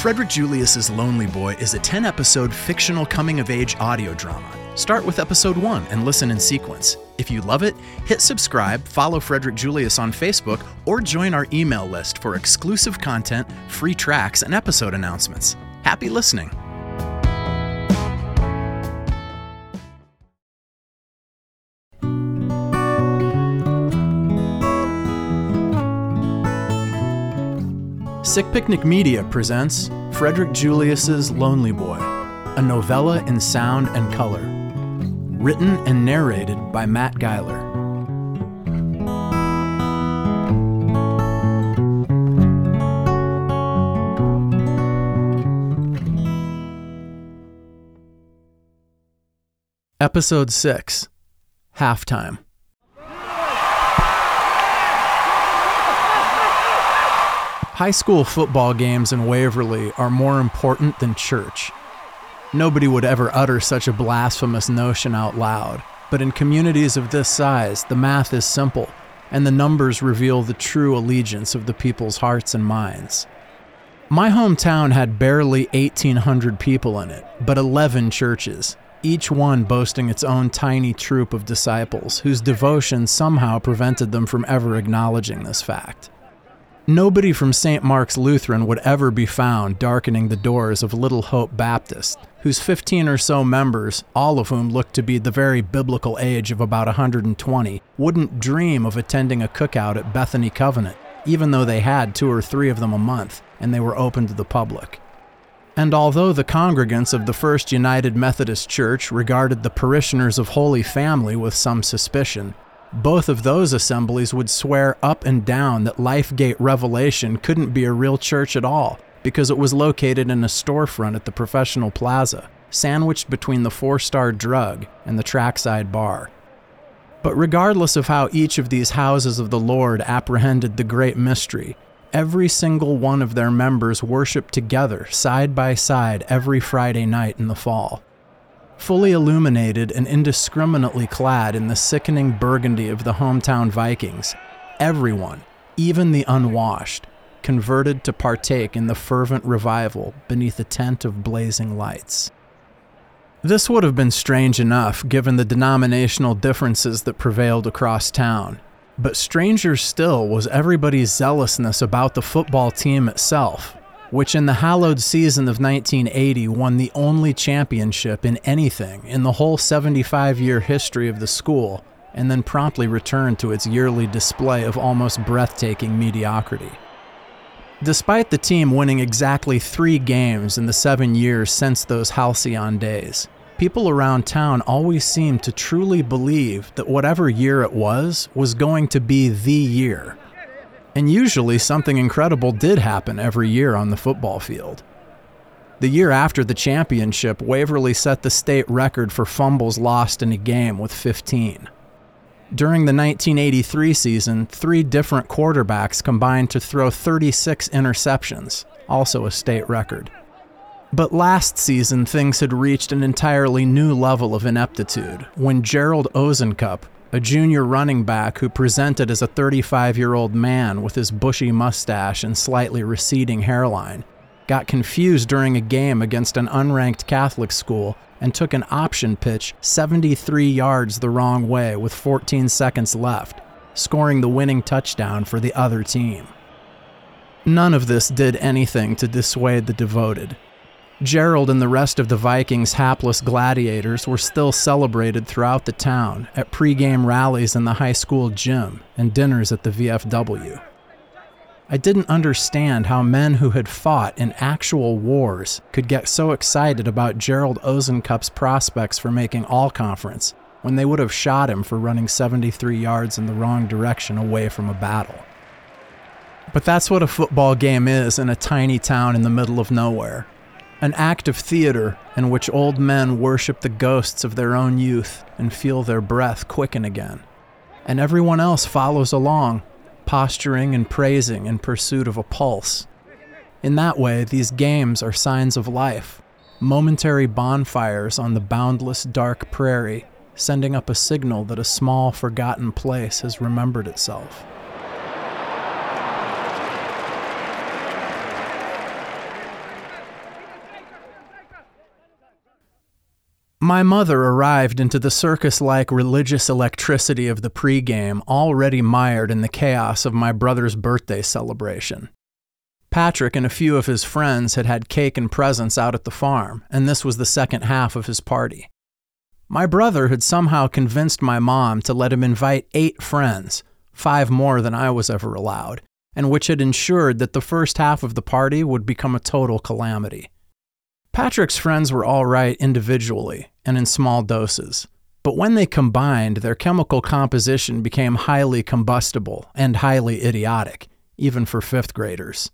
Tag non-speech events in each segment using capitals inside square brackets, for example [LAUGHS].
Frederick Julius's Lonely Boy is a 10 episode fictional coming of age audio drama. Start with episode 1 and listen in sequence. If you love it, hit subscribe, follow Frederick Julius on Facebook, or join our email list for exclusive content, free tracks, and episode announcements. Happy listening! Sick Picnic Media presents Frederick Julius's Lonely Boy, a novella in sound and color. Written and narrated by Matt Geiler. Episode 6 Halftime. High school football games in Waverly are more important than church. Nobody would ever utter such a blasphemous notion out loud, but in communities of this size, the math is simple, and the numbers reveal the true allegiance of the people's hearts and minds. My hometown had barely 1,800 people in it, but 11 churches, each one boasting its own tiny troop of disciples whose devotion somehow prevented them from ever acknowledging this fact. Nobody from St. Mark's Lutheran would ever be found darkening the doors of Little Hope Baptist, whose 15 or so members, all of whom looked to be the very biblical age of about 120, wouldn't dream of attending a cookout at Bethany Covenant, even though they had two or three of them a month and they were open to the public. And although the congregants of the First United Methodist Church regarded the parishioners of Holy Family with some suspicion, both of those assemblies would swear up and down that Lifegate Revelation couldn't be a real church at all because it was located in a storefront at the professional plaza, sandwiched between the four star drug and the trackside bar. But regardless of how each of these houses of the Lord apprehended the great mystery, every single one of their members worshiped together side by side every Friday night in the fall fully illuminated and indiscriminately clad in the sickening burgundy of the hometown Vikings, everyone, even the unwashed, converted to partake in the fervent revival beneath a tent of blazing lights. This would have been strange enough given the denominational differences that prevailed across town, but stranger still was everybody's zealousness about the football team itself which in the hallowed season of 1980 won the only championship in anything in the whole 75 year history of the school, and then promptly returned to its yearly display of almost breathtaking mediocrity. Despite the team winning exactly three games in the seven years since those halcyon days, people around town always seemed to truly believe that whatever year it was was going to be the year and usually something incredible did happen every year on the football field. The year after the championship, Waverly set the state record for fumbles lost in a game with 15. During the 1983 season, three different quarterbacks combined to throw 36 interceptions, also a state record. But last season, things had reached an entirely new level of ineptitude when Gerald Ozenkup, a junior running back who presented as a 35 year old man with his bushy mustache and slightly receding hairline, got confused during a game against an unranked Catholic school and took an option pitch 73 yards the wrong way with 14 seconds left, scoring the winning touchdown for the other team. None of this did anything to dissuade the devoted, Gerald and the rest of the Vikings' hapless gladiators were still celebrated throughout the town at pregame rallies in the high school gym and dinners at the VFW. I didn't understand how men who had fought in actual wars could get so excited about Gerald Ozenkup's prospects for making all conference when they would have shot him for running 73 yards in the wrong direction away from a battle. But that's what a football game is in a tiny town in the middle of nowhere an act of theater in which old men worship the ghosts of their own youth and feel their breath quicken again. And everyone else follows along, posturing and praising in pursuit of a pulse. In that way, these games are signs of life, momentary bonfires on the boundless dark prairie, sending up a signal that a small, forgotten place has remembered itself. My mother arrived into the circus like religious electricity of the pregame, already mired in the chaos of my brother's birthday celebration. Patrick and a few of his friends had had cake and presents out at the farm, and this was the second half of his party. My brother had somehow convinced my mom to let him invite eight friends, five more than I was ever allowed, and which had ensured that the first half of the party would become a total calamity. Patrick's friends were all right individually and in small doses, but when they combined, their chemical composition became highly combustible and highly idiotic, even for fifth graders.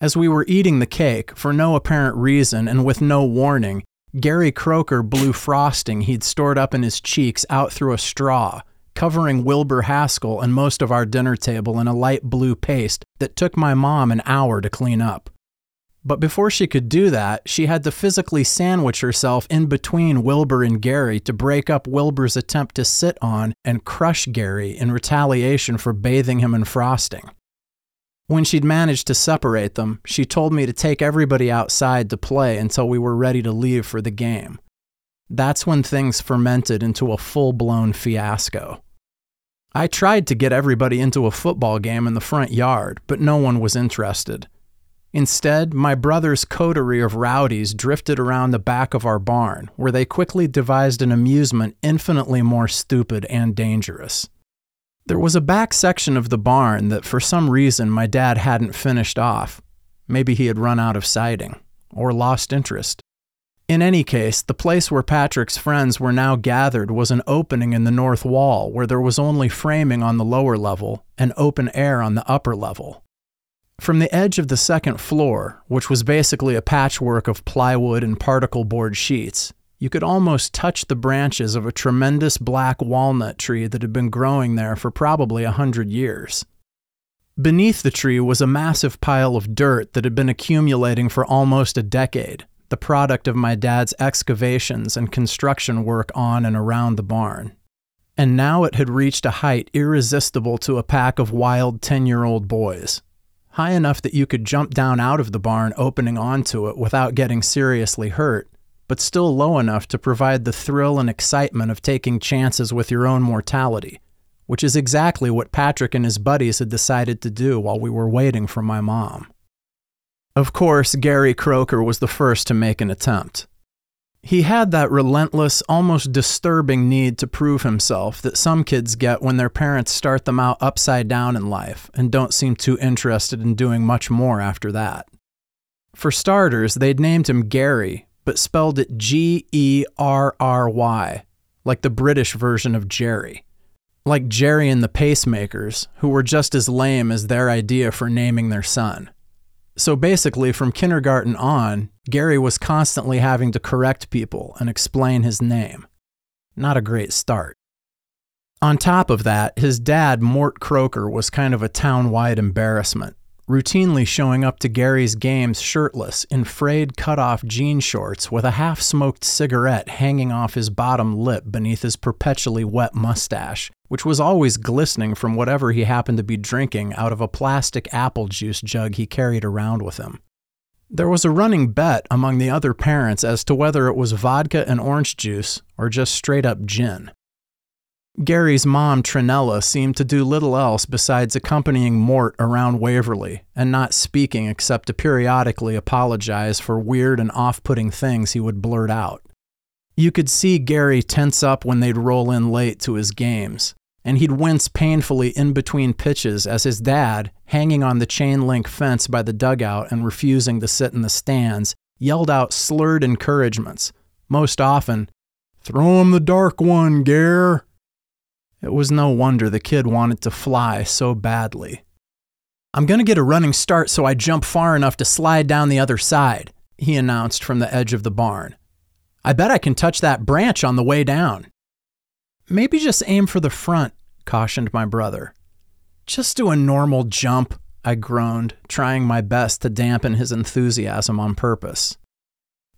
As we were eating the cake, for no apparent reason and with no warning, Gary Croker blew frosting he'd stored up in his cheeks out through a straw, covering Wilbur Haskell and most of our dinner table in a light blue paste that took my mom an hour to clean up. But before she could do that, she had to physically sandwich herself in between Wilbur and Gary to break up Wilbur's attempt to sit on and crush Gary in retaliation for bathing him in frosting. When she'd managed to separate them, she told me to take everybody outside to play until we were ready to leave for the game. That's when things fermented into a full blown fiasco. I tried to get everybody into a football game in the front yard, but no one was interested. Instead, my brother's coterie of rowdies drifted around the back of our barn, where they quickly devised an amusement infinitely more stupid and dangerous. There was a back section of the barn that for some reason my dad hadn't finished off. Maybe he had run out of siding, or lost interest. In any case, the place where Patrick's friends were now gathered was an opening in the north wall where there was only framing on the lower level and open air on the upper level. From the edge of the second floor, which was basically a patchwork of plywood and particle board sheets, you could almost touch the branches of a tremendous black walnut tree that had been growing there for probably a hundred years. Beneath the tree was a massive pile of dirt that had been accumulating for almost a decade, the product of my dad's excavations and construction work on and around the barn. And now it had reached a height irresistible to a pack of wild 10 year old boys high enough that you could jump down out of the barn opening onto it without getting seriously hurt, but still low enough to provide the thrill and excitement of taking chances with your own mortality, which is exactly what Patrick and his buddies had decided to do while we were waiting for my mom. Of course, Gary Croker was the first to make an attempt. He had that relentless, almost disturbing need to prove himself that some kids get when their parents start them out upside down in life and don't seem too interested in doing much more after that. For starters, they'd named him Gary, but spelled it G E R R Y, like the British version of Jerry. Like Gerry and the Pacemakers, who were just as lame as their idea for naming their son. So basically, from kindergarten on, Gary was constantly having to correct people and explain his name. Not a great start. On top of that, his dad, Mort Croker, was kind of a town wide embarrassment, routinely showing up to Gary's games shirtless in frayed cut-off jean shorts with a half-smoked cigarette hanging off his bottom lip beneath his perpetually wet mustache, which was always glistening from whatever he happened to be drinking out of a plastic apple juice jug he carried around with him. There was a running bet among the other parents as to whether it was vodka and orange juice or just straight up gin. Gary's mom, Trinella, seemed to do little else besides accompanying Mort around Waverly and not speaking except to periodically apologize for weird and off putting things he would blurt out. You could see Gary tense up when they'd roll in late to his games, and he'd wince painfully in between pitches as his dad, hanging on the chain link fence by the dugout and refusing to sit in the stands, yelled out slurred encouragements, most often, Throw him the dark one, Gare! It was no wonder the kid wanted to fly so badly. I'm going to get a running start so I jump far enough to slide down the other side, he announced from the edge of the barn. I bet I can touch that branch on the way down. Maybe just aim for the front, cautioned my brother. Just do a normal jump, I groaned, trying my best to dampen his enthusiasm on purpose.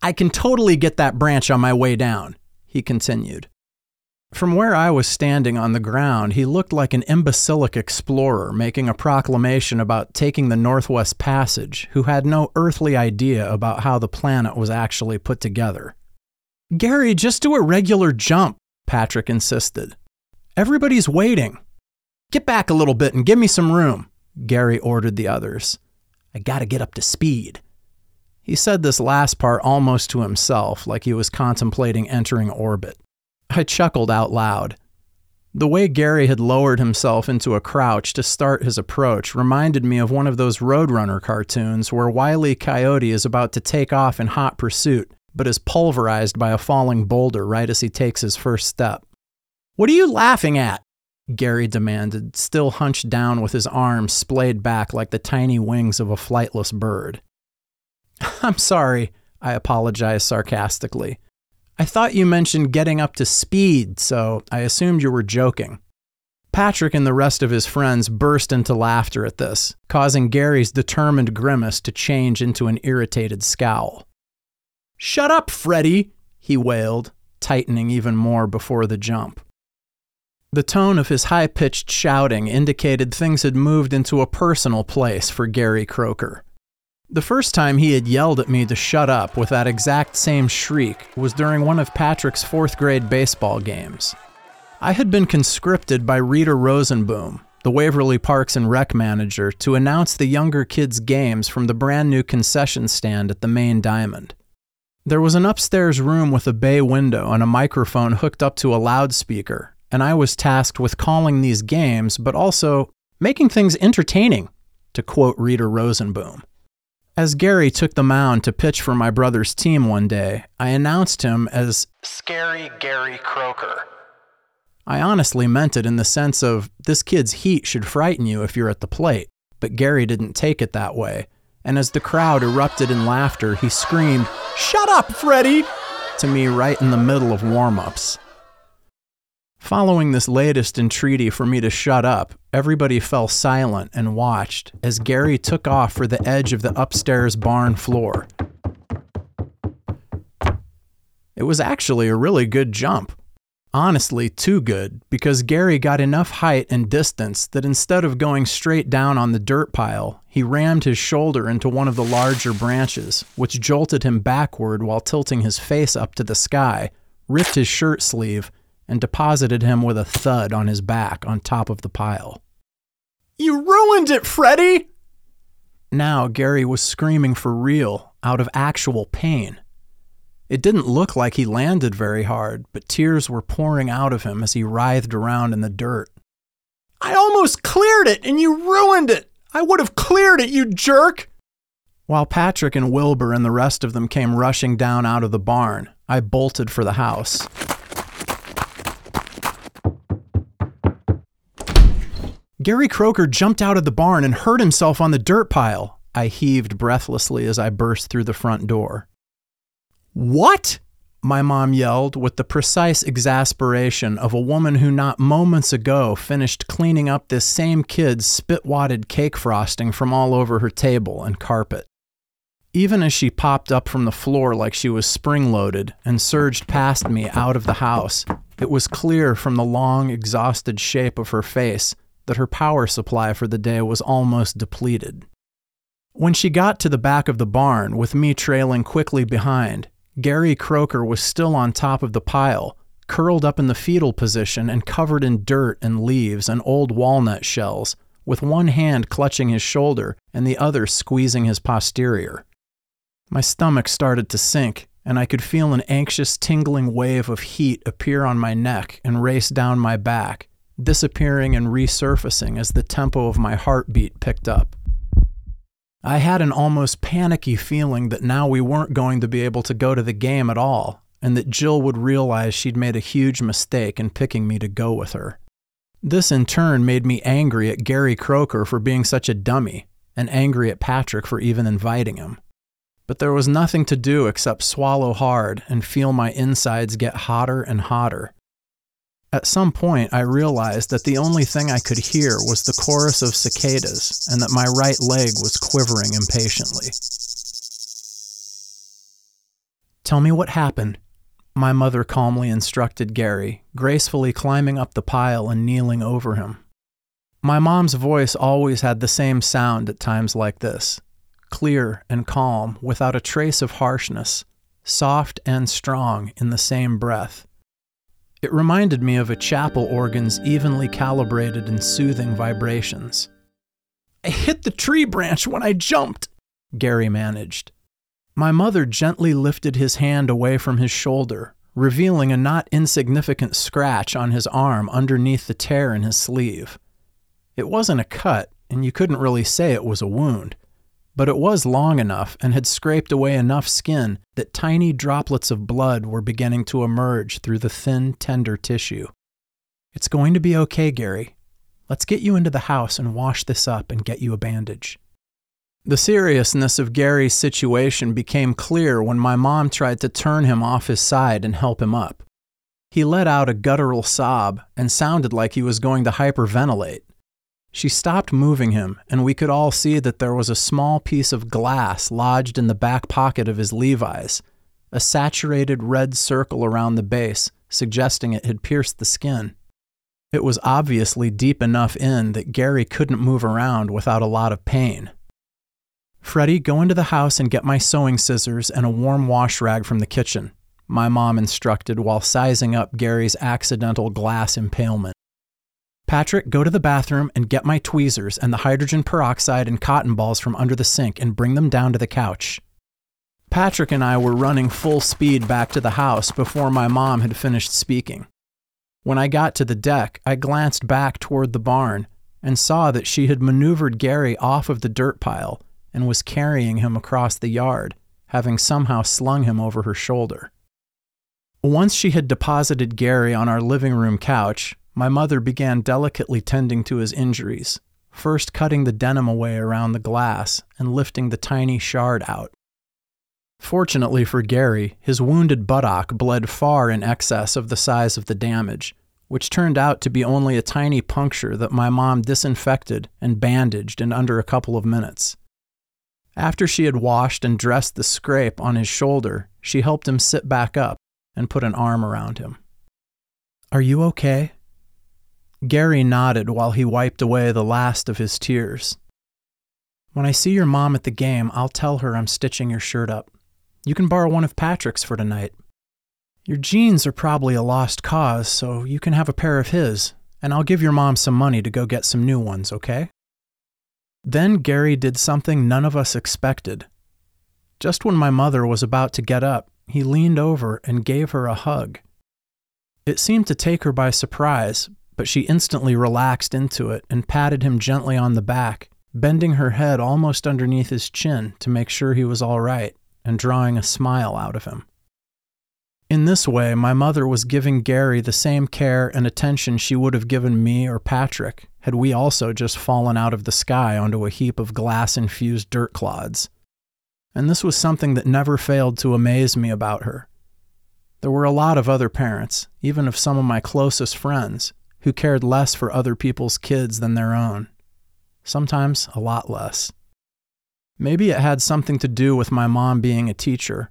I can totally get that branch on my way down, he continued. From where I was standing on the ground, he looked like an imbecilic explorer making a proclamation about taking the Northwest Passage who had no earthly idea about how the planet was actually put together. Gary, just do a regular jump, Patrick insisted. Everybody's waiting. Get back a little bit and give me some room, Gary ordered the others. I gotta get up to speed. He said this last part almost to himself, like he was contemplating entering orbit. I chuckled out loud. The way Gary had lowered himself into a crouch to start his approach reminded me of one of those Roadrunner cartoons where Wiley. Coyote is about to take off in hot pursuit, but is pulverized by a falling boulder right as he takes his first step. What are you laughing at? Gary demanded, still hunched down with his arms splayed back like the tiny wings of a flightless bird. [LAUGHS] I'm sorry, I apologized sarcastically. I thought you mentioned getting up to speed, so I assumed you were joking. Patrick and the rest of his friends burst into laughter at this, causing Gary's determined grimace to change into an irritated scowl. Shut up, Freddy, he wailed, tightening even more before the jump. The tone of his high pitched shouting indicated things had moved into a personal place for Gary Croker. The first time he had yelled at me to shut up with that exact same shriek was during one of Patrick's fourth grade baseball games. I had been conscripted by Rita Rosenboom, the Waverly Parks and Rec manager, to announce the younger kids' games from the brand new concession stand at the main diamond. There was an upstairs room with a bay window and a microphone hooked up to a loudspeaker, and I was tasked with calling these games, but also making things entertaining, to quote Rita Rosenboom. As Gary took the mound to pitch for my brother's team one day, I announced him as Scary Gary Croker. I honestly meant it in the sense of this kid's heat should frighten you if you're at the plate, but Gary didn't take it that way. And as the crowd erupted in laughter, he screamed, Shut up, Freddy! to me right in the middle of warm ups. Following this latest entreaty for me to shut up, everybody fell silent and watched as Gary took off for the edge of the upstairs barn floor. It was actually a really good jump. Honestly, too good, because Gary got enough height and distance that instead of going straight down on the dirt pile, he rammed his shoulder into one of the larger branches, which jolted him backward while tilting his face up to the sky, ripped his shirt sleeve, and deposited him with a thud on his back on top of the pile. You ruined it, Freddy! Now Gary was screaming for real, out of actual pain. It didn't look like he landed very hard, but tears were pouring out of him as he writhed around in the dirt. I almost cleared it and you ruined it! I would have cleared it, you jerk! While Patrick and Wilbur and the rest of them came rushing down out of the barn, I bolted for the house. Gary Croker jumped out of the barn and hurt himself on the dirt pile. I heaved breathlessly as I burst through the front door. What? My mom yelled with the precise exasperation of a woman who not moments ago finished cleaning up this same kid's spit wadded cake frosting from all over her table and carpet. Even as she popped up from the floor like she was spring loaded and surged past me out of the house, it was clear from the long, exhausted shape of her face that her power supply for the day was almost depleted. When she got to the back of the barn, with me trailing quickly behind, Gary Croker was still on top of the pile, curled up in the fetal position and covered in dirt and leaves and old walnut shells, with one hand clutching his shoulder and the other squeezing his posterior. My stomach started to sink, and I could feel an anxious, tingling wave of heat appear on my neck and race down my back, disappearing and resurfacing as the tempo of my heartbeat picked up. I had an almost panicky feeling that now we weren't going to be able to go to the game at all, and that Jill would realize she'd made a huge mistake in picking me to go with her. This in turn made me angry at Gary Croker for being such a dummy, and angry at Patrick for even inviting him. But there was nothing to do except swallow hard and feel my insides get hotter and hotter at some point, I realized that the only thing I could hear was the chorus of cicadas and that my right leg was quivering impatiently. Tell me what happened, my mother calmly instructed Gary, gracefully climbing up the pile and kneeling over him. My mom's voice always had the same sound at times like this clear and calm, without a trace of harshness, soft and strong in the same breath. It reminded me of a chapel organ's evenly calibrated and soothing vibrations. I hit the tree branch when I jumped, Gary managed. My mother gently lifted his hand away from his shoulder, revealing a not insignificant scratch on his arm underneath the tear in his sleeve. It wasn't a cut, and you couldn't really say it was a wound, but it was long enough and had scraped away enough skin that tiny droplets of blood were beginning to emerge through the thin, tender tissue. It's going to be okay, Gary. Let's get you into the house and wash this up and get you a bandage. The seriousness of Gary's situation became clear when my mom tried to turn him off his side and help him up. He let out a guttural sob and sounded like he was going to hyperventilate. She stopped moving him, and we could all see that there was a small piece of glass lodged in the back pocket of his Levi's, a saturated red circle around the base, suggesting it had pierced the skin. It was obviously deep enough in that Gary couldn't move around without a lot of pain. Freddy, go into the house and get my sewing scissors and a warm wash rag from the kitchen, my mom instructed while sizing up Gary's accidental glass impalement. Patrick, go to the bathroom and get my tweezers and the hydrogen peroxide and cotton balls from under the sink and bring them down to the couch. Patrick and I were running full speed back to the house before my mom had finished speaking. When I got to the deck, I glanced back toward the barn and saw that she had maneuvered Gary off of the dirt pile and was carrying him across the yard, having somehow slung him over her shoulder. Once she had deposited Gary on our living room couch, my mother began delicately tending to his injuries, first cutting the denim away around the glass and lifting the tiny shard out. Fortunately for Gary, his wounded buttock bled far in excess of the size of the damage, which turned out to be only a tiny puncture that my mom disinfected and bandaged in under a couple of minutes. After she had washed and dressed the scrape on his shoulder, she helped him sit back up and put an arm around him. Are you okay? Gary nodded while he wiped away the last of his tears. When I see your mom at the game, I'll tell her I'm stitching your shirt up. You can borrow one of Patrick's for tonight. Your jeans are probably a lost cause, so you can have a pair of his, and I'll give your mom some money to go get some new ones, okay? Then Gary did something none of us expected. Just when my mother was about to get up, he leaned over and gave her a hug. It seemed to take her by surprise, but she instantly relaxed into it and patted him gently on the back, bending her head almost underneath his chin to make sure he was all right and drawing a smile out of him. In this way, my mother was giving Gary the same care and attention she would have given me or Patrick had we also just fallen out of the sky onto a heap of glass infused dirt clods. And this was something that never failed to amaze me about her. There were a lot of other parents, even of some of my closest friends, who cared less for other people's kids than their own. Sometimes a lot less. Maybe it had something to do with my mom being a teacher,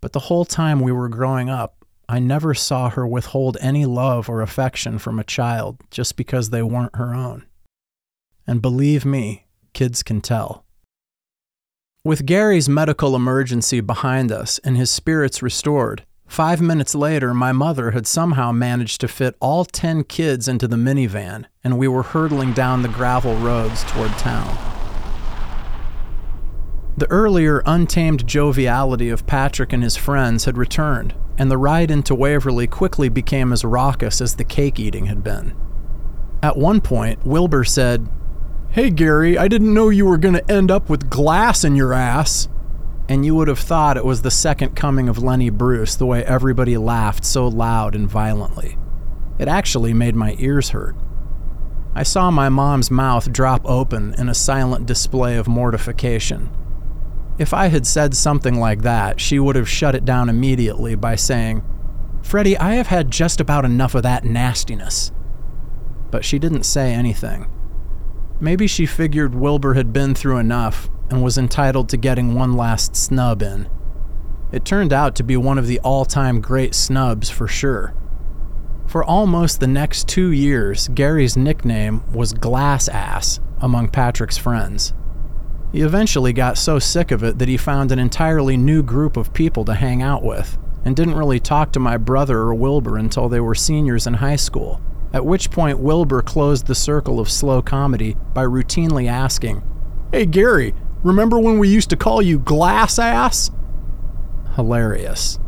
but the whole time we were growing up, I never saw her withhold any love or affection from a child just because they weren't her own. And believe me, kids can tell. With Gary's medical emergency behind us and his spirits restored, Five minutes later, my mother had somehow managed to fit all 10 kids into the minivan, and we were hurtling down the gravel roads toward town. The earlier untamed joviality of Patrick and his friends had returned, and the ride into Waverly quickly became as raucous as the cake eating had been. At one point, Wilbur said, Hey Gary, I didn't know you were going to end up with glass in your ass and you would have thought it was the second coming of Lenny Bruce the way everybody laughed so loud and violently. It actually made my ears hurt. I saw my mom's mouth drop open in a silent display of mortification. If I had said something like that, she would have shut it down immediately by saying, Freddy, I have had just about enough of that nastiness. But she didn't say anything. Maybe she figured Wilbur had been through enough and was entitled to getting one last snub in. It turned out to be one of the all time great snubs for sure. For almost the next two years, Gary's nickname was Glass Ass among Patrick's friends. He eventually got so sick of it that he found an entirely new group of people to hang out with, and didn't really talk to my brother or Wilbur until they were seniors in high school, at which point Wilbur closed the circle of slow comedy by routinely asking, Hey Gary, remember when we used to call you Glass Ass? Hilarious.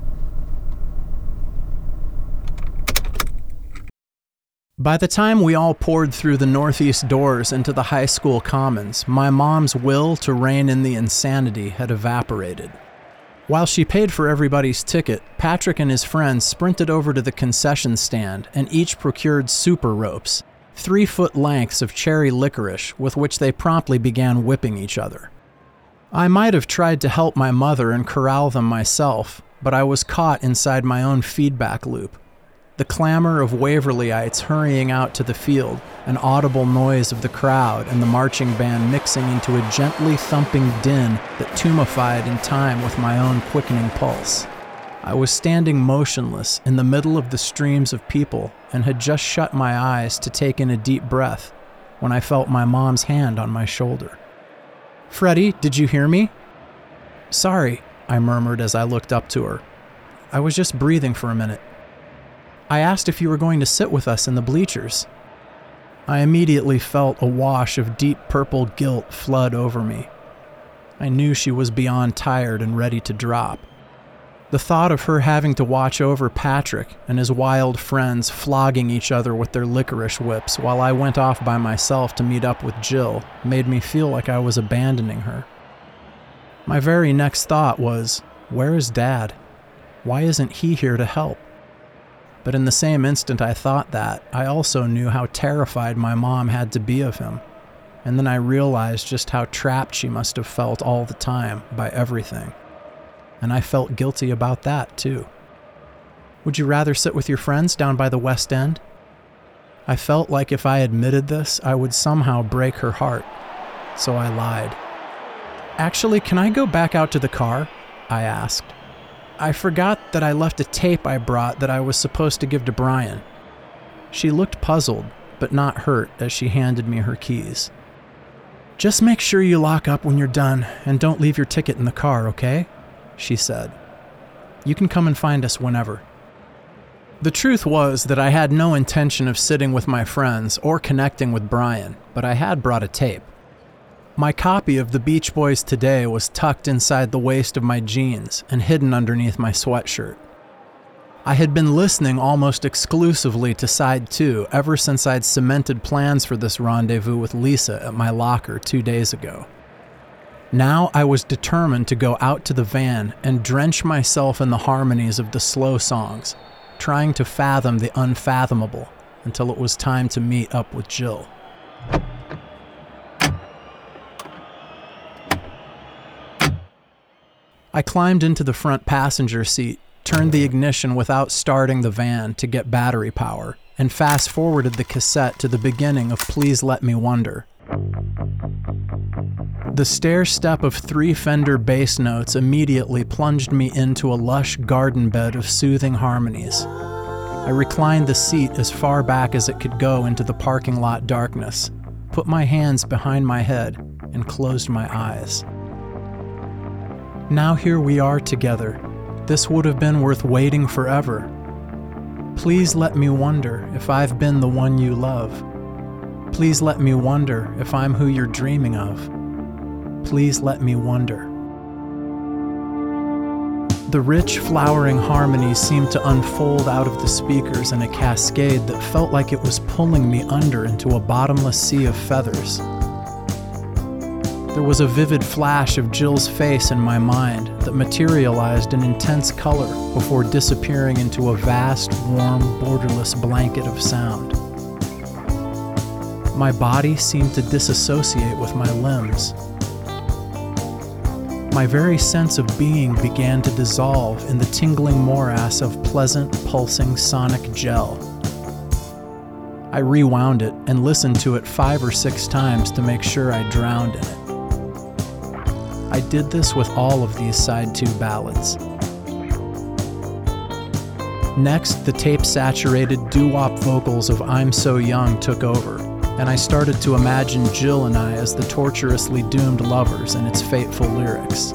By the time we all poured through the northeast doors into the high school commons, my mom's will to rein in the insanity had evaporated. While she paid for everybody's ticket, Patrick and his friends sprinted over to the concession stand and each procured super ropes, three foot lengths of cherry licorice with which they promptly began whipping each other. I might have tried to help my mother and corral them myself, but I was caught inside my own feedback loop the clamor of Waverlyites hurrying out to the field, an audible noise of the crowd and the marching band mixing into a gently thumping din that tumefied in time with my own quickening pulse. I was standing motionless in the middle of the streams of people and had just shut my eyes to take in a deep breath when I felt my mom's hand on my shoulder. Freddy, did you hear me? Sorry, I murmured as I looked up to her. I was just breathing for a minute. I asked if you were going to sit with us in the bleachers. I immediately felt a wash of deep purple guilt flood over me. I knew she was beyond tired and ready to drop. The thought of her having to watch over Patrick and his wild friends flogging each other with their licorice whips while I went off by myself to meet up with Jill made me feel like I was abandoning her. My very next thought was, Where is Dad? Why isn't he here to help? But in the same instant I thought that, I also knew how terrified my mom had to be of him. And then I realized just how trapped she must have felt all the time by everything. And I felt guilty about that, too. Would you rather sit with your friends down by the West End? I felt like if I admitted this, I would somehow break her heart. So I lied. Actually, can I go back out to the car? I asked. I forgot that I left a tape I brought that I was supposed to give to Brian. She looked puzzled, but not hurt as she handed me her keys. Just make sure you lock up when you're done and don't leave your ticket in the car, okay? She said. You can come and find us whenever. The truth was that I had no intention of sitting with my friends or connecting with Brian, but I had brought a tape. My copy of the Beach Boys today was tucked inside the waist of my jeans and hidden underneath my sweatshirt. I had been listening almost exclusively to side two ever since I'd cemented plans for this rendezvous with Lisa at my locker two days ago. Now I was determined to go out to the van and drench myself in the harmonies of the slow songs, trying to fathom the unfathomable until it was time to meet up with Jill. I climbed into the front passenger seat, turned the ignition without starting the van to get battery power, and fast forwarded the cassette to the beginning of Please Let Me Wonder. The stair step of three Fender bass notes immediately plunged me into a lush garden bed of soothing harmonies. I reclined the seat as far back as it could go into the parking lot darkness, put my hands behind my head, and closed my eyes. Now here we are together. This would have been worth waiting forever. Please let me wonder if I've been the one you love. Please let me wonder if I'm who you're dreaming of. Please let me wonder. The rich, flowering harmonies seemed to unfold out of the speakers in a cascade that felt like it was pulling me under into a bottomless sea of feathers. There was a vivid flash of Jill's face in my mind that materialized in intense color before disappearing into a vast, warm, borderless blanket of sound. My body seemed to disassociate with my limbs. My very sense of being began to dissolve in the tingling morass of pleasant, pulsing sonic gel. I rewound it and listened to it five or six times to make sure I drowned in it. I did this with all of these side two ballads. Next, the tape saturated doo wop vocals of I'm So Young took over, and I started to imagine Jill and I as the torturously doomed lovers in its fateful lyrics.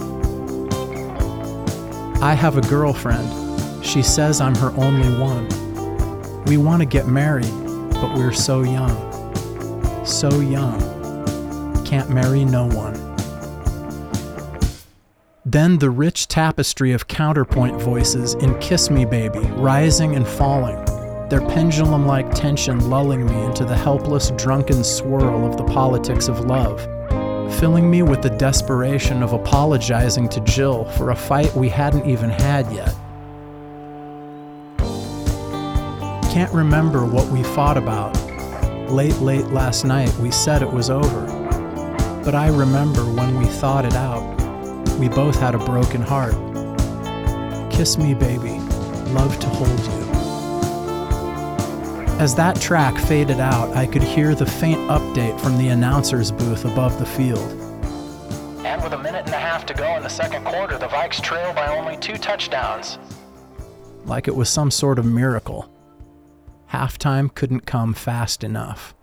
I have a girlfriend. She says I'm her only one. We want to get married, but we're so young. So young. Can't marry no one. Then the rich tapestry of counterpoint voices in Kiss Me Baby, rising and falling, their pendulum like tension lulling me into the helpless, drunken swirl of the politics of love, filling me with the desperation of apologizing to Jill for a fight we hadn't even had yet. Can't remember what we fought about. Late, late last night, we said it was over. But I remember when we thought it out. We both had a broken heart. Kiss me, baby. Love to hold you. As that track faded out, I could hear the faint update from the announcer's booth above the field. And with a minute and a half to go in the second quarter, the Vikes trail by only two touchdowns. Like it was some sort of miracle. Halftime couldn't come fast enough.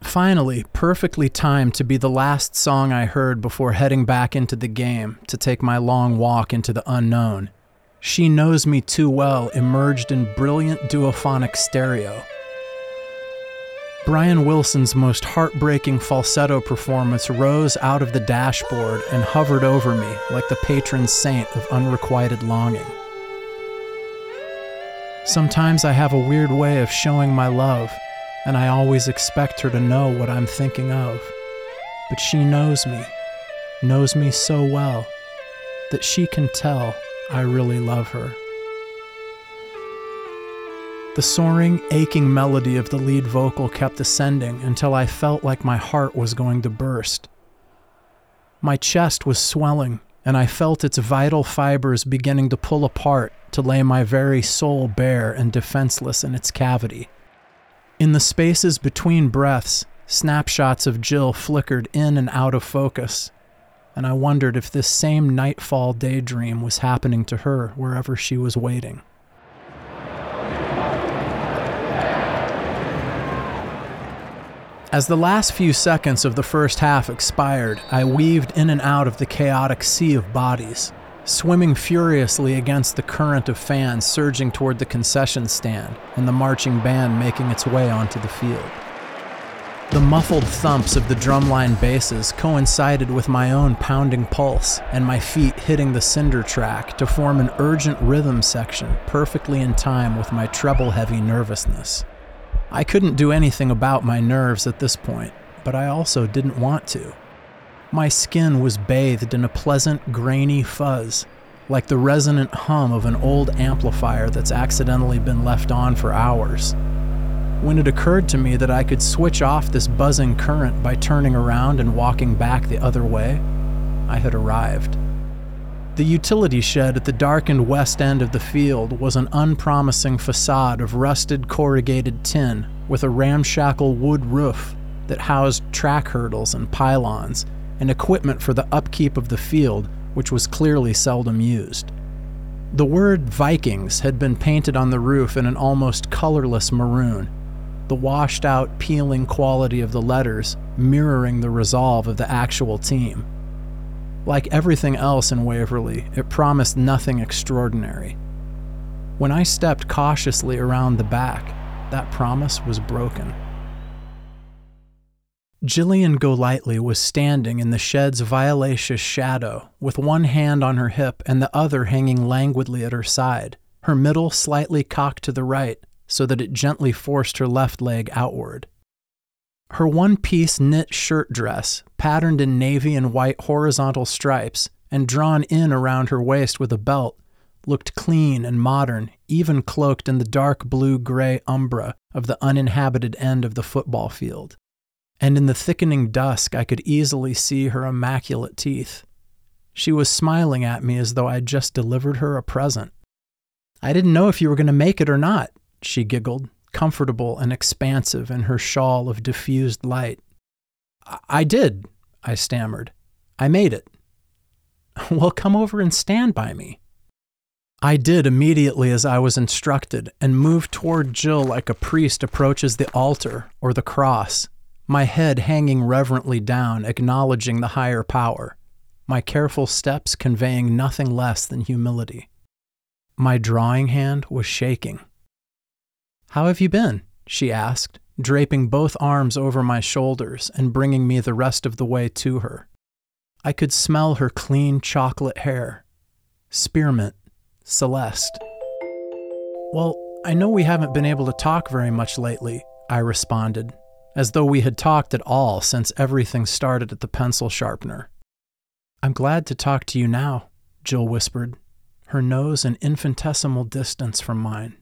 Finally, perfectly timed to be the last song I heard before heading back into the game to take my long walk into the unknown. She Knows Me Too Well emerged in brilliant duophonic stereo. Brian Wilson's most heartbreaking falsetto performance rose out of the dashboard and hovered over me like the patron saint of unrequited longing. Sometimes I have a weird way of showing my love and I always expect her to know what I'm thinking of. But she knows me, knows me so well, that she can tell I really love her. The soaring, aching melody of the lead vocal kept ascending until I felt like my heart was going to burst. My chest was swelling, and I felt its vital fibers beginning to pull apart to lay my very soul bare and defenseless in its cavity. In the spaces between breaths, snapshots of Jill flickered in and out of focus, and I wondered if this same nightfall daydream was happening to her wherever she was waiting. As the last few seconds of the first half expired, I weaved in and out of the chaotic sea of bodies, swimming furiously against the current of fans surging toward the concession stand and the marching band making its way onto the field. The muffled thumps of the drumline basses coincided with my own pounding pulse and my feet hitting the cinder track to form an urgent rhythm section perfectly in time with my treble heavy nervousness. I couldn't do anything about my nerves at this point, but I also didn't want to. My skin was bathed in a pleasant, grainy fuzz, like the resonant hum of an old amplifier that's accidentally been left on for hours. When it occurred to me that I could switch off this buzzing current by turning around and walking back the other way, I had arrived. The utility shed at the darkened west end of the field was an unpromising facade of rusted corrugated tin with a ramshackle wood roof that housed track hurdles and pylons and equipment for the upkeep of the field, which was clearly seldom used. The word Vikings had been painted on the roof in an almost colorless maroon, the washed out, peeling quality of the letters mirroring the resolve of the actual team. Like everything else in Waverly, it promised nothing extraordinary. When I stepped cautiously around the back, that promise was broken. Jillian Golightly was standing in the shed's violaceous shadow, with one hand on her hip and the other hanging languidly at her side, her middle slightly cocked to the right so that it gently forced her left leg outward. Her one piece knit shirt dress, patterned in navy and white horizontal stripes and drawn in around her waist with a belt, looked clean and modern, even cloaked in the dark blue gray umbra of the uninhabited end of the football field and in the thickening dusk I could easily see her immaculate teeth. She was smiling at me as though I'd just delivered her a present. I didn't know if you were going to make it or not, she giggled, comfortable and expansive in her shawl of diffused light. I did, I stammered. I made it. [LAUGHS] Well, come over and stand by me. I did immediately as I was instructed and moved toward Jill like a priest approaches the altar or the cross, my head hanging reverently down, acknowledging the higher power, my careful steps conveying nothing less than humility. My drawing hand was shaking. How have you been? she asked, draping both arms over my shoulders and bringing me the rest of the way to her. I could smell her clean chocolate hair. Spearmint, Celeste. Well, I know we haven't been able to talk very much lately, I responded, as though we had talked at all since everything started at the pencil sharpener. I'm glad to talk to you now, Jill whispered, her nose an infinitesimal distance from mine.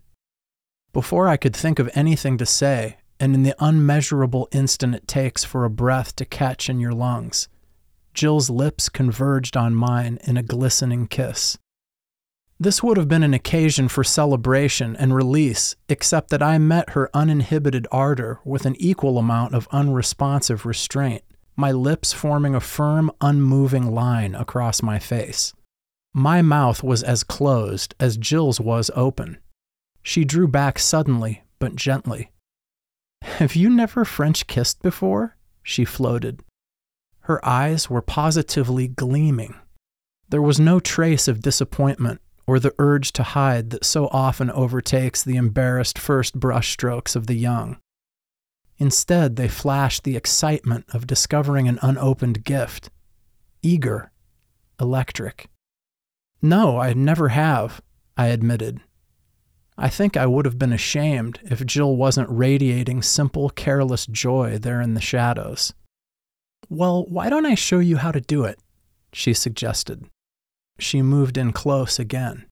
Before I could think of anything to say, and in the unmeasurable instant it takes for a breath to catch in your lungs, Jill's lips converged on mine in a glistening kiss. This would have been an occasion for celebration and release, except that I met her uninhibited ardor with an equal amount of unresponsive restraint, my lips forming a firm, unmoving line across my face. My mouth was as closed as Jill's was open. She drew back suddenly, but gently. Have you never French kissed before? She floated. Her eyes were positively gleaming. There was no trace of disappointment or the urge to hide that so often overtakes the embarrassed first brushstrokes of the young. Instead, they flashed the excitement of discovering an unopened gift eager, electric. No, I never have, I admitted. I think I would have been ashamed if Jill wasn't radiating simple, careless joy there in the shadows. Well, why don't I show you how to do it? she suggested. She moved in close again.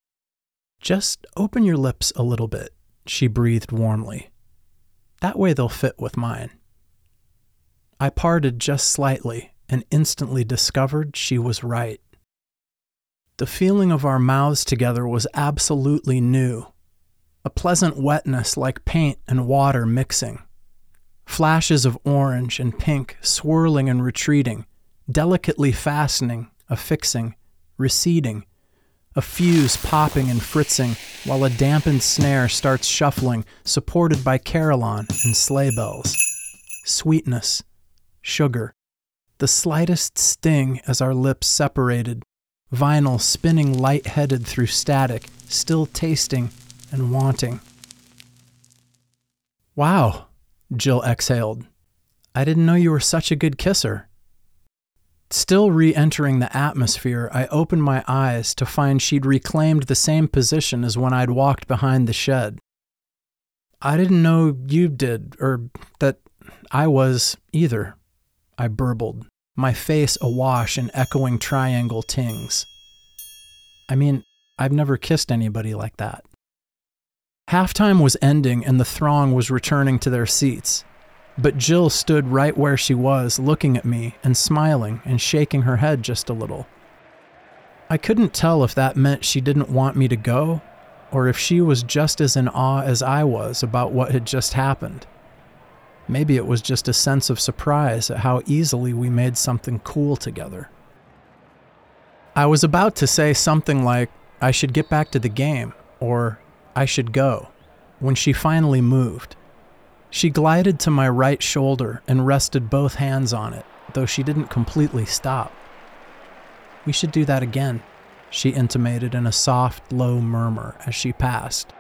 Just open your lips a little bit, she breathed warmly. That way they'll fit with mine. I parted just slightly and instantly discovered she was right. The feeling of our mouths together was absolutely new, a pleasant wetness like paint and water mixing flashes of orange and pink swirling and retreating, delicately fastening, affixing, receding, a fuse popping and fritzing while a dampened snare starts shuffling, supported by carillon and sleigh bells. Sweetness, sugar, the slightest sting as our lips separated, vinyl spinning light headed through static, still tasting and wanting. Wow, Jill exhaled. I didn't know you were such a good kisser. Still re entering the atmosphere, I opened my eyes to find she'd reclaimed the same position as when I'd walked behind the shed. I didn't know you did, or that I was either, I burbled, my face awash in echoing triangle tings. I mean, I've never kissed anybody like that. Halftime was ending and the throng was returning to their seats. But Jill stood right where she was, looking at me and smiling and shaking her head just a little. I couldn't tell if that meant she didn't want me to go, or if she was just as in awe as I was about what had just happened. Maybe it was just a sense of surprise at how easily we made something cool together. I was about to say something like, I should get back to the game, or I should go, when she finally moved. She glided to my right shoulder and rested both hands on it, though she didn't completely stop. We should do that again, she intimated in a soft, low murmur as she passed.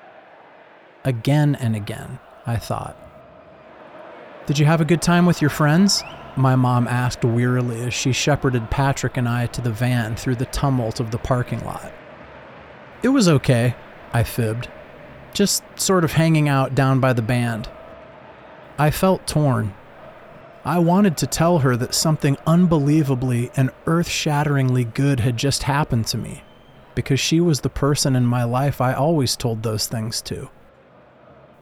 Again and again, I thought. Did you have a good time with your friends? My mom asked wearily as she shepherded Patrick and I to the van through the tumult of the parking lot. It was okay, I fibbed, just sort of hanging out down by the band. I felt torn. I wanted to tell her that something unbelievably and earth shatteringly good had just happened to me, because she was the person in my life I always told those things to.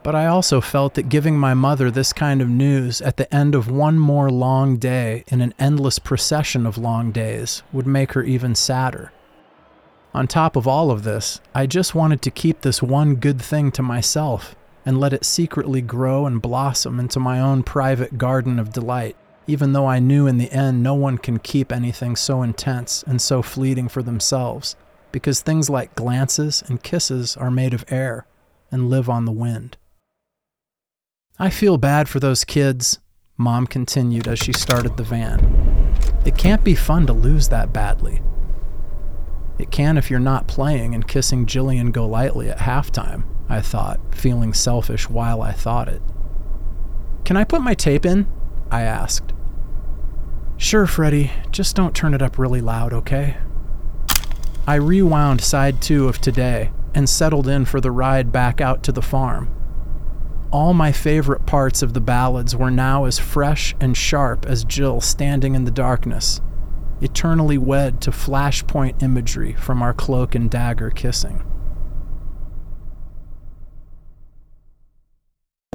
But I also felt that giving my mother this kind of news at the end of one more long day in an endless procession of long days would make her even sadder. On top of all of this, I just wanted to keep this one good thing to myself and let it secretly grow and blossom into my own private garden of delight, even though I knew in the end no one can keep anything so intense and so fleeting for themselves, because things like glances and kisses are made of air and live on the wind. I feel bad for those kids, Mom continued as she started the van. It can't be fun to lose that badly. It can if you're not playing and kissing Jillian Golightly at halftime, I thought, feeling selfish while I thought it. Can I put my tape in? I asked. Sure, Freddy, just don't turn it up really loud, okay? I rewound side two of today and settled in for the ride back out to the farm. All my favorite parts of the ballads were now as fresh and sharp as Jill standing in the darkness, eternally wed to flashpoint imagery from our cloak and dagger kissing.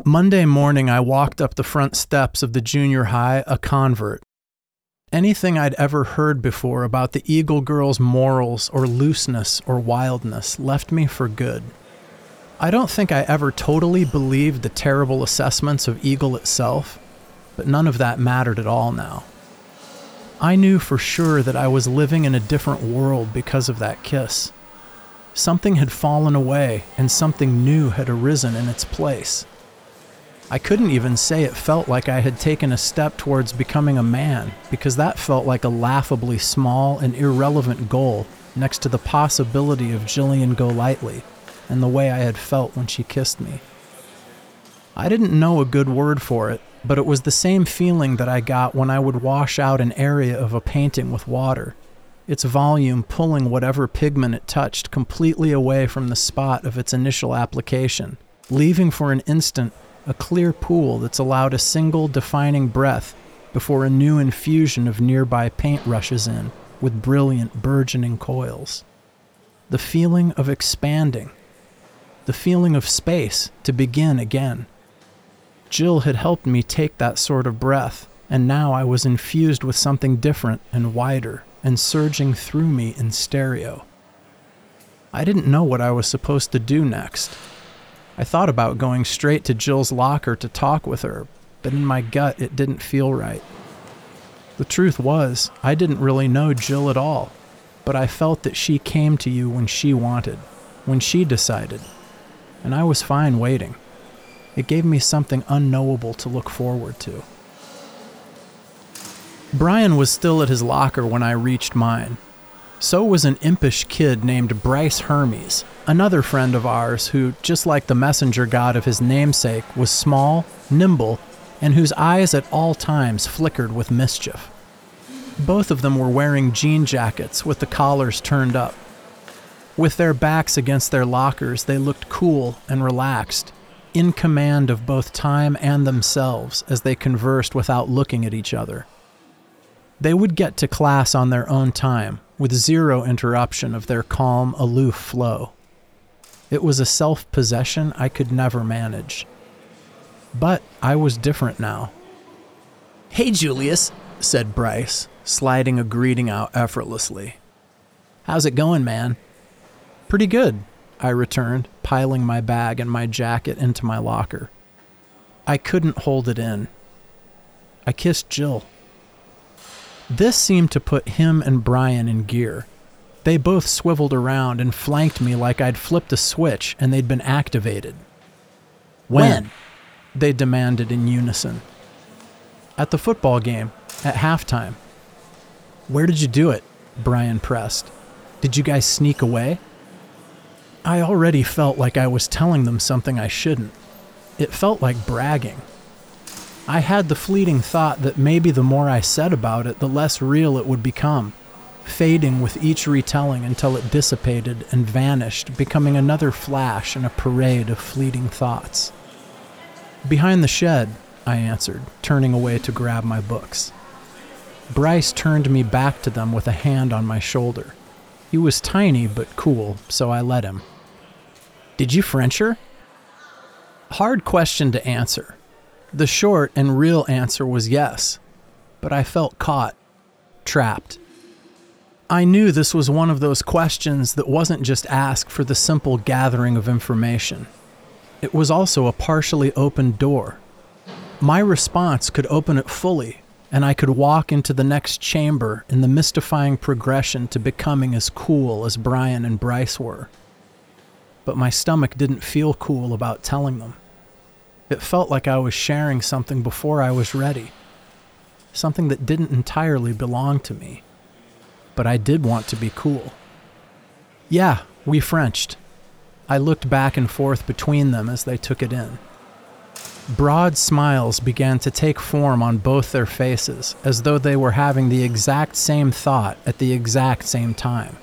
Monday morning, I walked up the front steps of the junior high a convert Anything I'd ever heard before about the Eagle Girl's morals or looseness or wildness left me for good. I don't think I ever totally believed the terrible assessments of Eagle itself, but none of that mattered at all now. I knew for sure that I was living in a different world because of that kiss. Something had fallen away and something new had arisen in its place. I couldn't even say it felt like I had taken a step towards becoming a man, because that felt like a laughably small and irrelevant goal next to the possibility of Jillian Golightly and the way I had felt when she kissed me. I didn't know a good word for it, but it was the same feeling that I got when I would wash out an area of a painting with water, its volume pulling whatever pigment it touched completely away from the spot of its initial application, leaving for an instant a clear pool that's allowed a single defining breath before a new infusion of nearby paint rushes in with brilliant burgeoning coils. The feeling of expanding, the feeling of space to begin again. Jill had helped me take that sort of breath, and now I was infused with something different and wider and surging through me in stereo. I didn't know what I was supposed to do next. I thought about going straight to Jill's locker to talk with her, but in my gut it didn't feel right. The truth was, I didn't really know Jill at all, but I felt that she came to you when she wanted, when she decided, and I was fine waiting. It gave me something unknowable to look forward to. Brian was still at his locker when I reached mine, so was an impish kid named Bryce Hermes, another friend of ours who, just like the messenger god of his namesake, was small, nimble, and whose eyes at all times flickered with mischief. Both of them were wearing jean jackets with the collars turned up. With their backs against their lockers, they looked cool and relaxed, in command of both time and themselves as they conversed without looking at each other. They would get to class on their own time, with zero interruption of their calm, aloof flow. It was a self possession I could never manage. But I was different now. Hey, Julius, said Bryce, sliding a greeting out effortlessly. How's it going, man? Pretty good, I returned, piling my bag and my jacket into my locker. I couldn't hold it in. I kissed Jill. This seemed to put him and Brian in gear. They both swiveled around and flanked me like I'd flipped a switch and they'd been activated. When? when? They demanded in unison. At the football game, at halftime. Where did you do it? Brian pressed. Did you guys sneak away? I already felt like I was telling them something I shouldn't. It felt like bragging. I had the fleeting thought that maybe the more I said about it, the less real it would become, fading with each retelling until it dissipated and vanished, becoming another flash in a parade of fleeting thoughts. Behind the shed, I answered, turning away to grab my books. Bryce turned me back to them with a hand on my shoulder. He was tiny but cool, so I let him. Did you French her? Hard question to answer. The short and real answer was yes, but I felt caught, trapped. I knew this was one of those questions that wasn't just asked for the simple gathering of information. It was also a partially open door. My response could open it fully, and I could walk into the next chamber in the mystifying progression to becoming as cool as Brian and Bryce were. But my stomach didn't feel cool about telling them. It felt like I was sharing something before I was ready, something that didn't entirely belong to me. But I did want to be cool. Yeah, we Frenched. I looked back and forth between them as they took it in. Broad smiles began to take form on both their faces, as though they were having the exact same thought at the exact same time.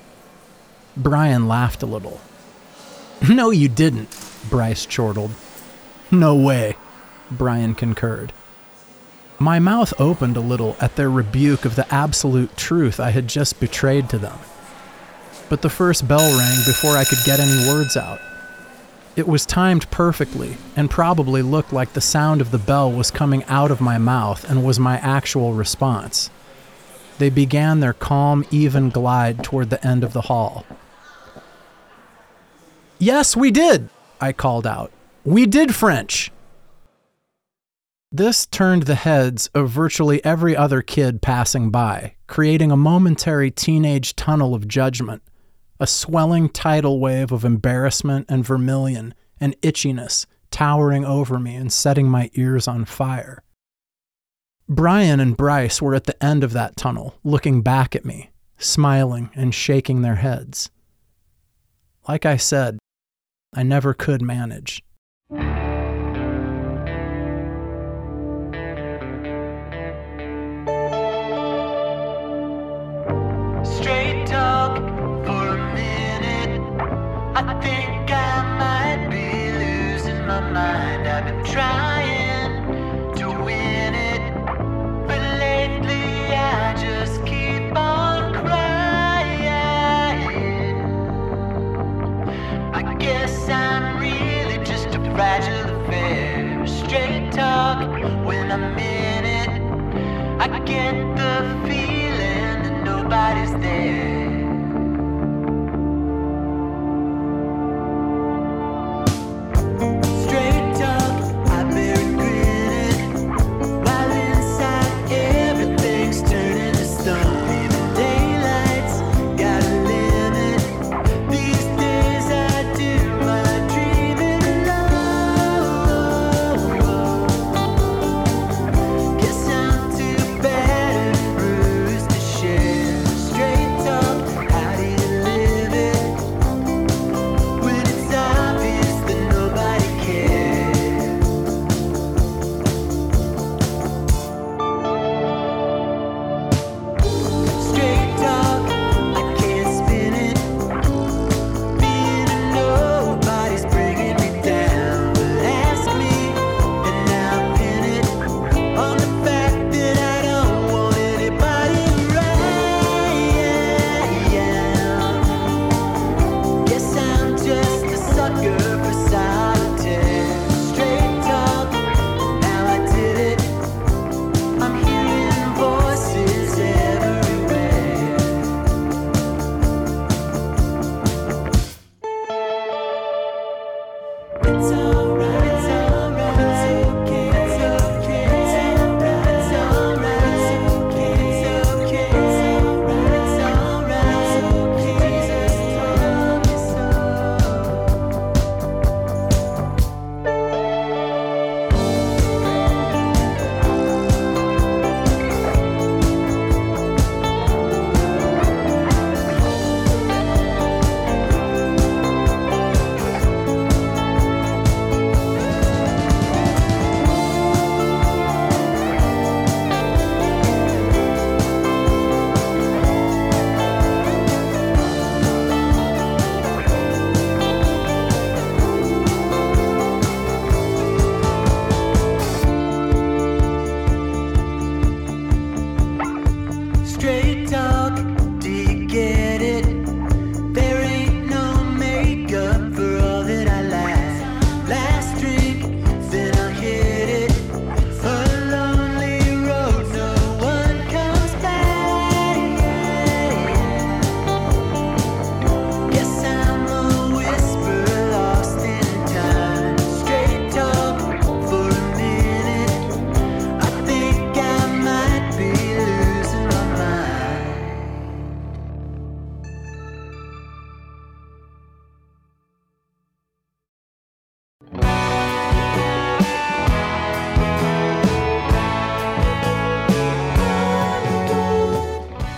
Brian laughed a little. No, you didn't, Bryce chortled. No way, Brian concurred. My mouth opened a little at their rebuke of the absolute truth I had just betrayed to them. But the first bell rang before I could get any words out. It was timed perfectly and probably looked like the sound of the bell was coming out of my mouth and was my actual response. They began their calm, even glide toward the end of the hall. Yes, we did, I called out. We did French. This turned the heads of virtually every other kid passing by, creating a momentary teenage tunnel of judgment, a swelling tidal wave of embarrassment and vermilion and itchiness towering over me and setting my ears on fire. Brian and Bryce were at the end of that tunnel, looking back at me, smiling and shaking their heads. Like I said, I never could manage. I think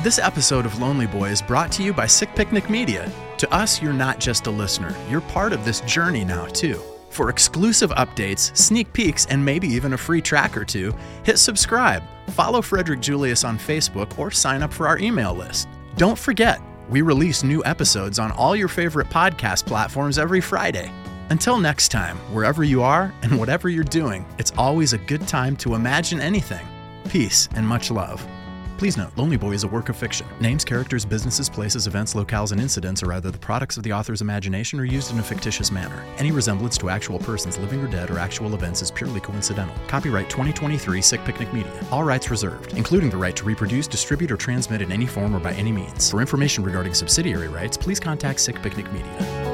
This episode of Lonely Boy is brought to you by Sick Picnic Media. To us, you're not just a listener, you're part of this journey now, too. For exclusive updates, sneak peeks, and maybe even a free track or two, hit subscribe, follow Frederick Julius on Facebook, or sign up for our email list. Don't forget, we release new episodes on all your favorite podcast platforms every Friday. Until next time, wherever you are and whatever you're doing, it's always a good time to imagine anything. Peace and much love. Please note, Lonely Boy is a work of fiction. Names, characters, businesses, places, events, locales, and incidents are either the products of the author's imagination or used in a fictitious manner. Any resemblance to actual persons, living or dead, or actual events is purely coincidental. Copyright 2023 Sick Picnic Media. All rights reserved, including the right to reproduce, distribute, or transmit in any form or by any means. For information regarding subsidiary rights, please contact Sick Picnic Media.